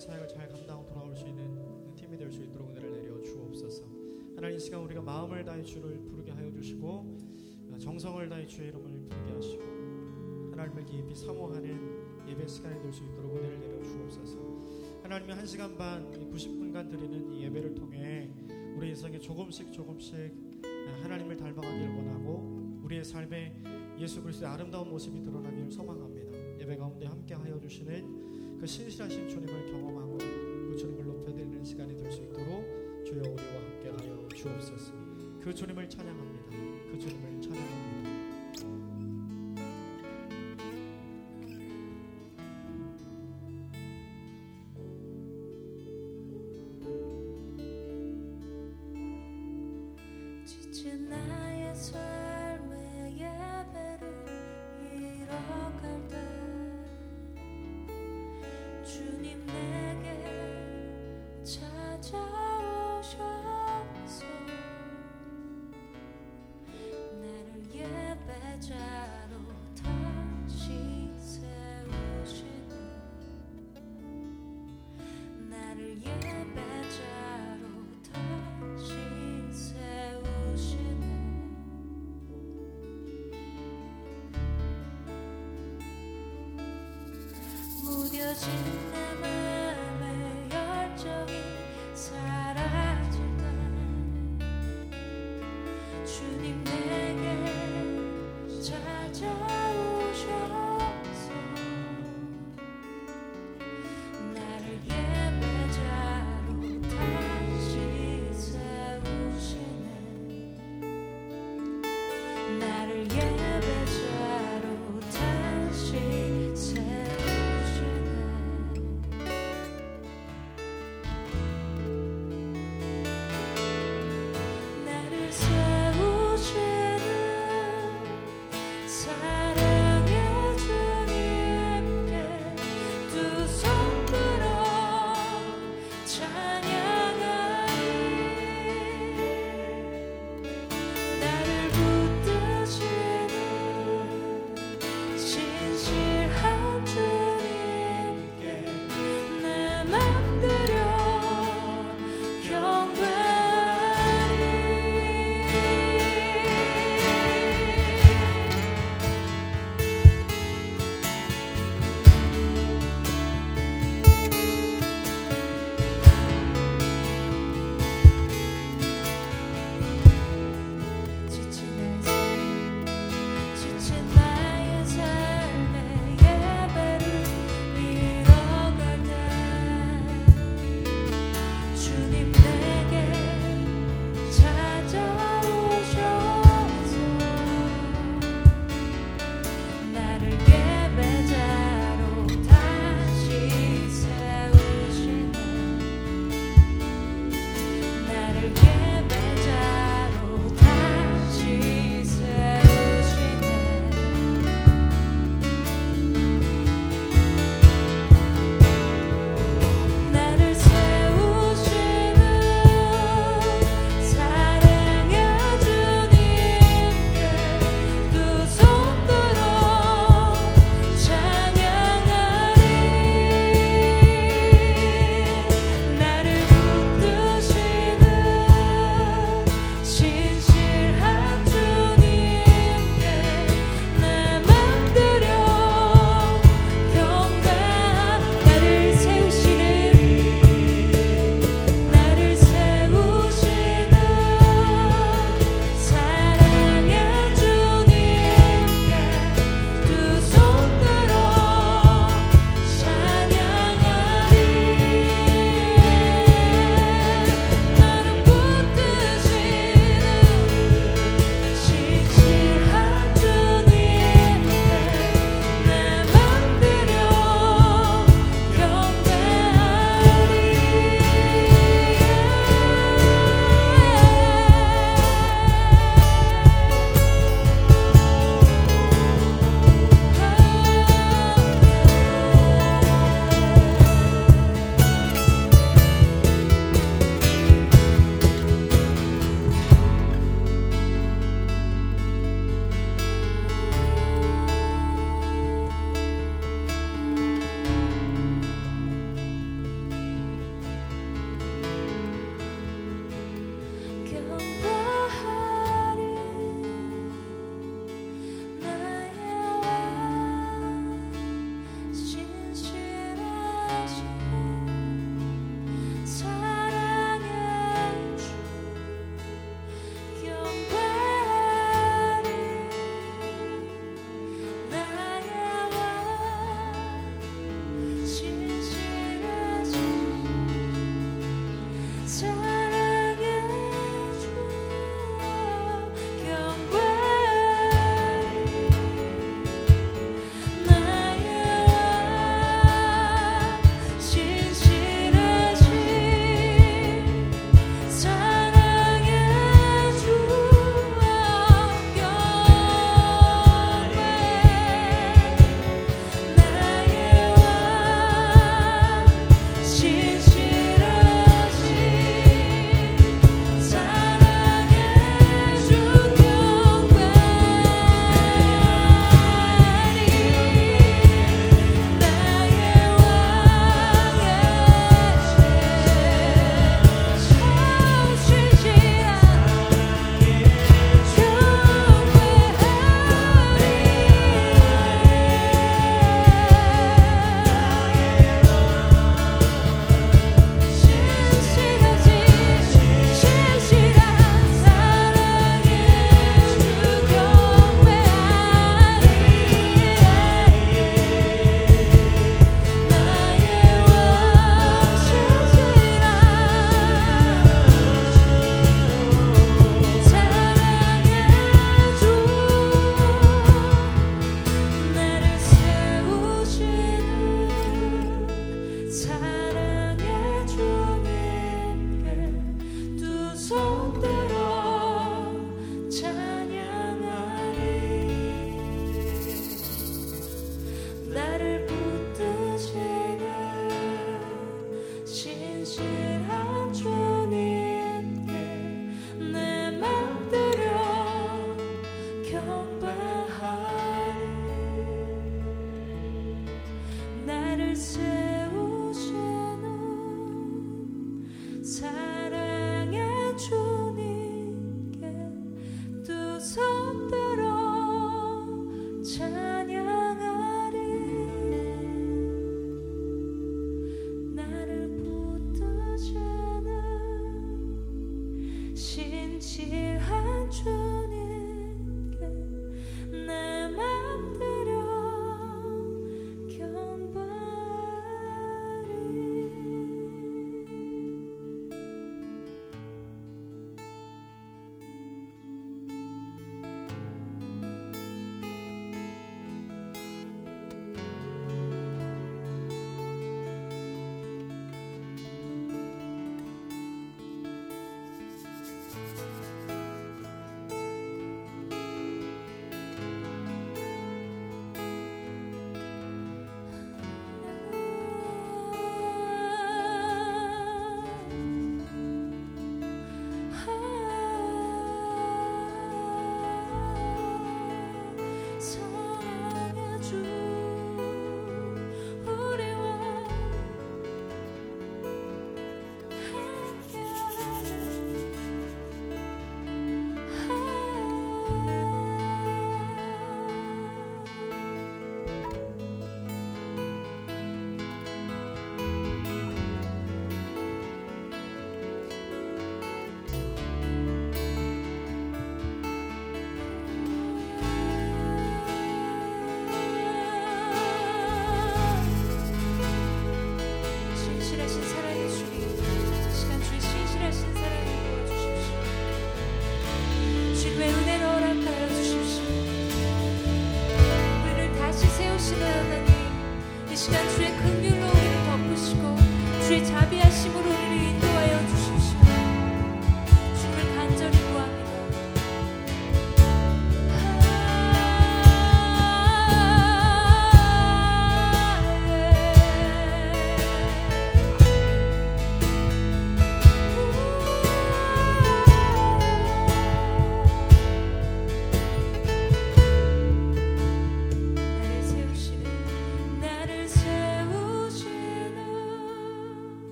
사역을 잘 감당하고 돌아올 수 있는 팀이 될 수 있도록 은혜를 내려 주옵소서. 하나님 이 시간 우리가 마음을 다해 주를 부르게 하여 주시고 정성을 다해 주의 이름을 부르게 하시고 하나님을 깊이 사모하는 예배 시간이 될 수 있도록 은혜를 내려 주옵소서. 하나님의 한 시간 반, 90분간 드리는 이 예배를 통해 우리 인생에 조금씩 조금씩 하나님을 닮아가기를 원하고 우리의 삶에 예수 그리스도의 아름다운 모습이 드러나기를 소망합니다. 예배 가운데 함께 하여 주시는 그 신실하신 주님을 경험하고 그 주님을 높여드리는 시간이 될 수 있도록 주여 우리와 함께하여 주옵소서. 그 주님을 찬양합니다. 그 주님을 찬양합니다. searching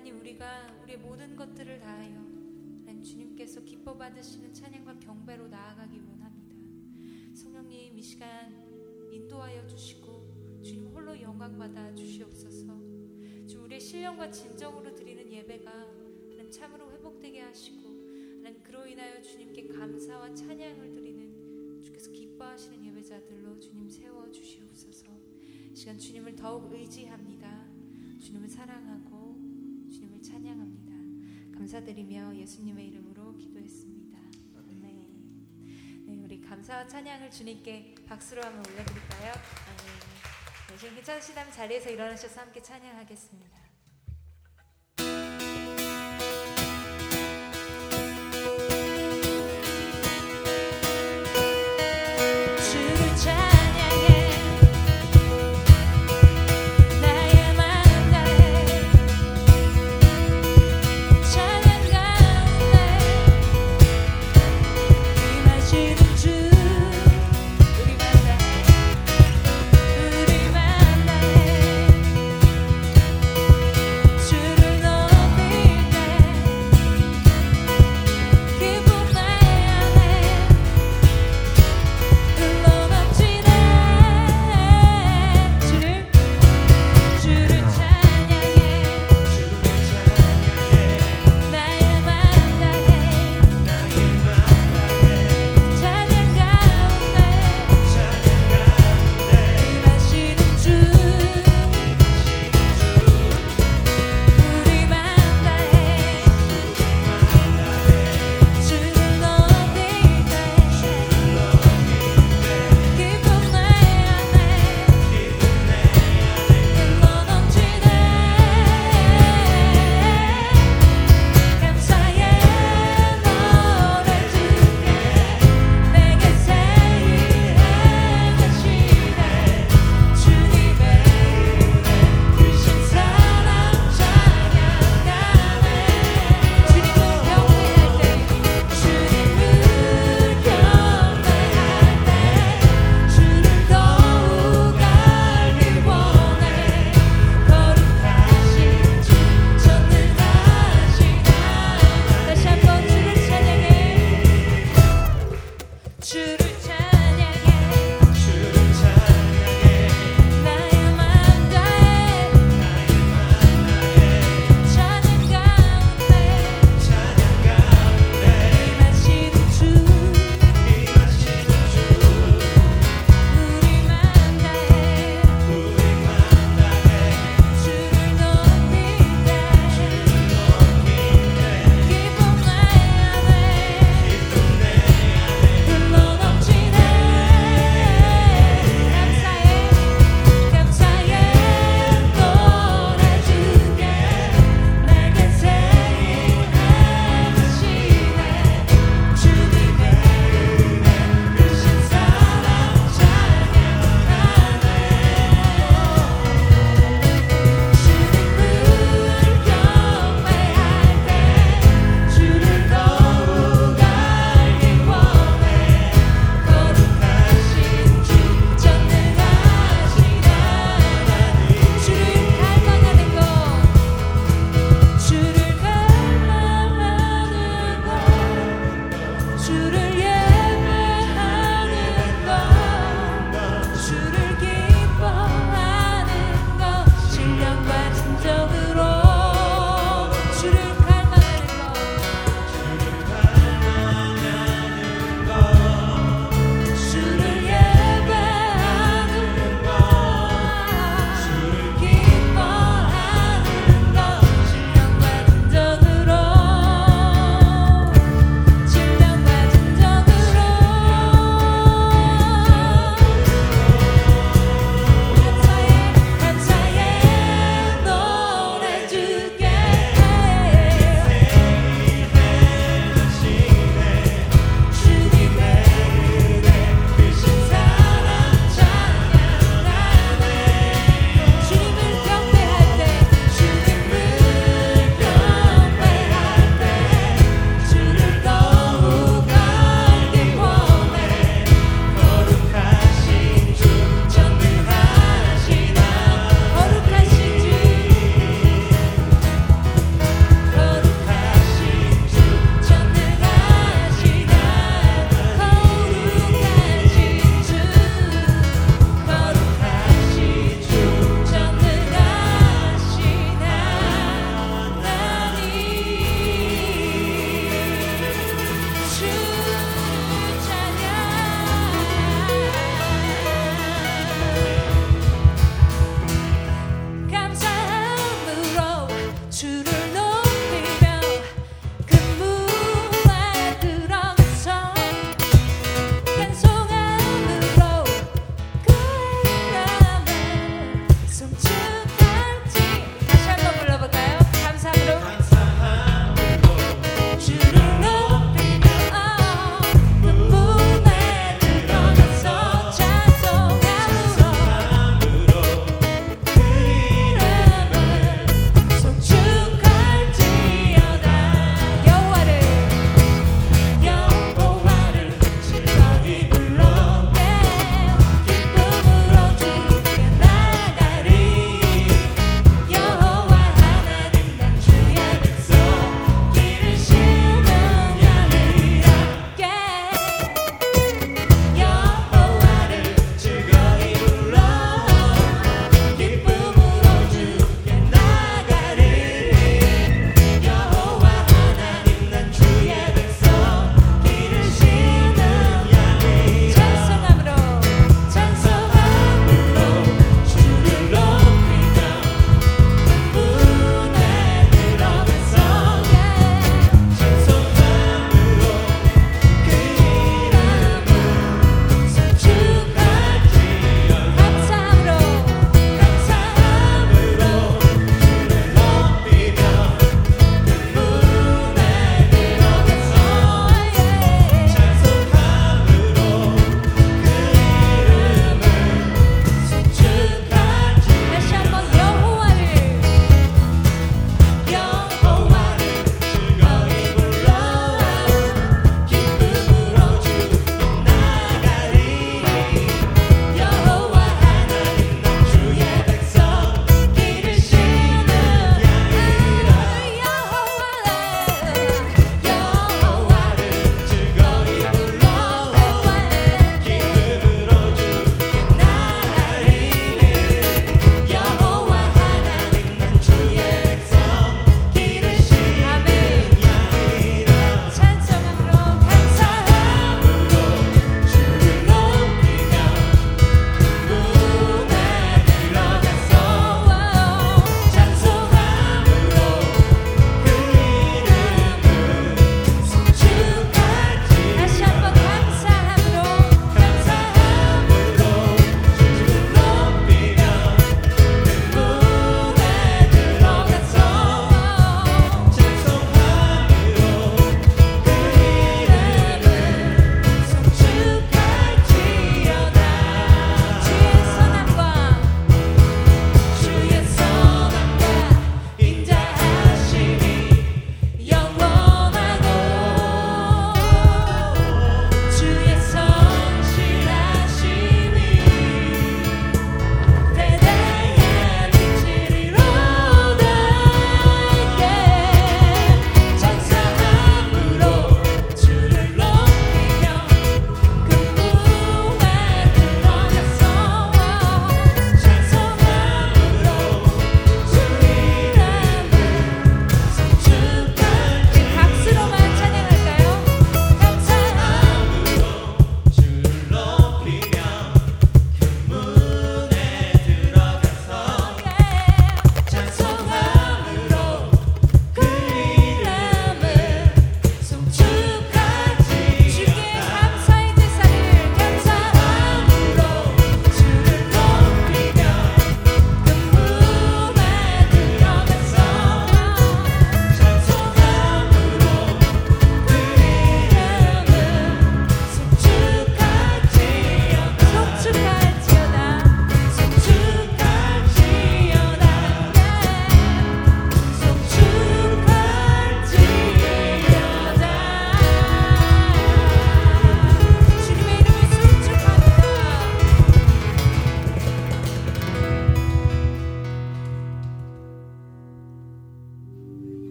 하나님 우리가 우리의 모든 것들을 다하여 하나님 주님께서 기뻐 받으시는 찬양과 경배로 나아가기 원합니다. 성령님 이 시간 인도하여 주시고 주님 홀로 영광 받아 주시옵소서. 주 우리의 신령과 진정으로 드리는 예배가 하나님 참으로 회복되게 하시고 하나님 그로 인하여 주님께 감사와 찬양을 드리는 주께서 기뻐하시는 예배자들로 주님 세워 주시옵소서. 시간 주님을 더욱 의지합니다. 주님을 사랑하고 찬양합니다. 감사드리며 예수님의 이름으로 기도했습니다. 네. 네, 우리 감사와 찬양을 주님께 박수로 한번 올려드릴까요? 네. 네, 지금 괜찮으시다면 자리에서 일어나셔서 함께 찬양하겠습니다.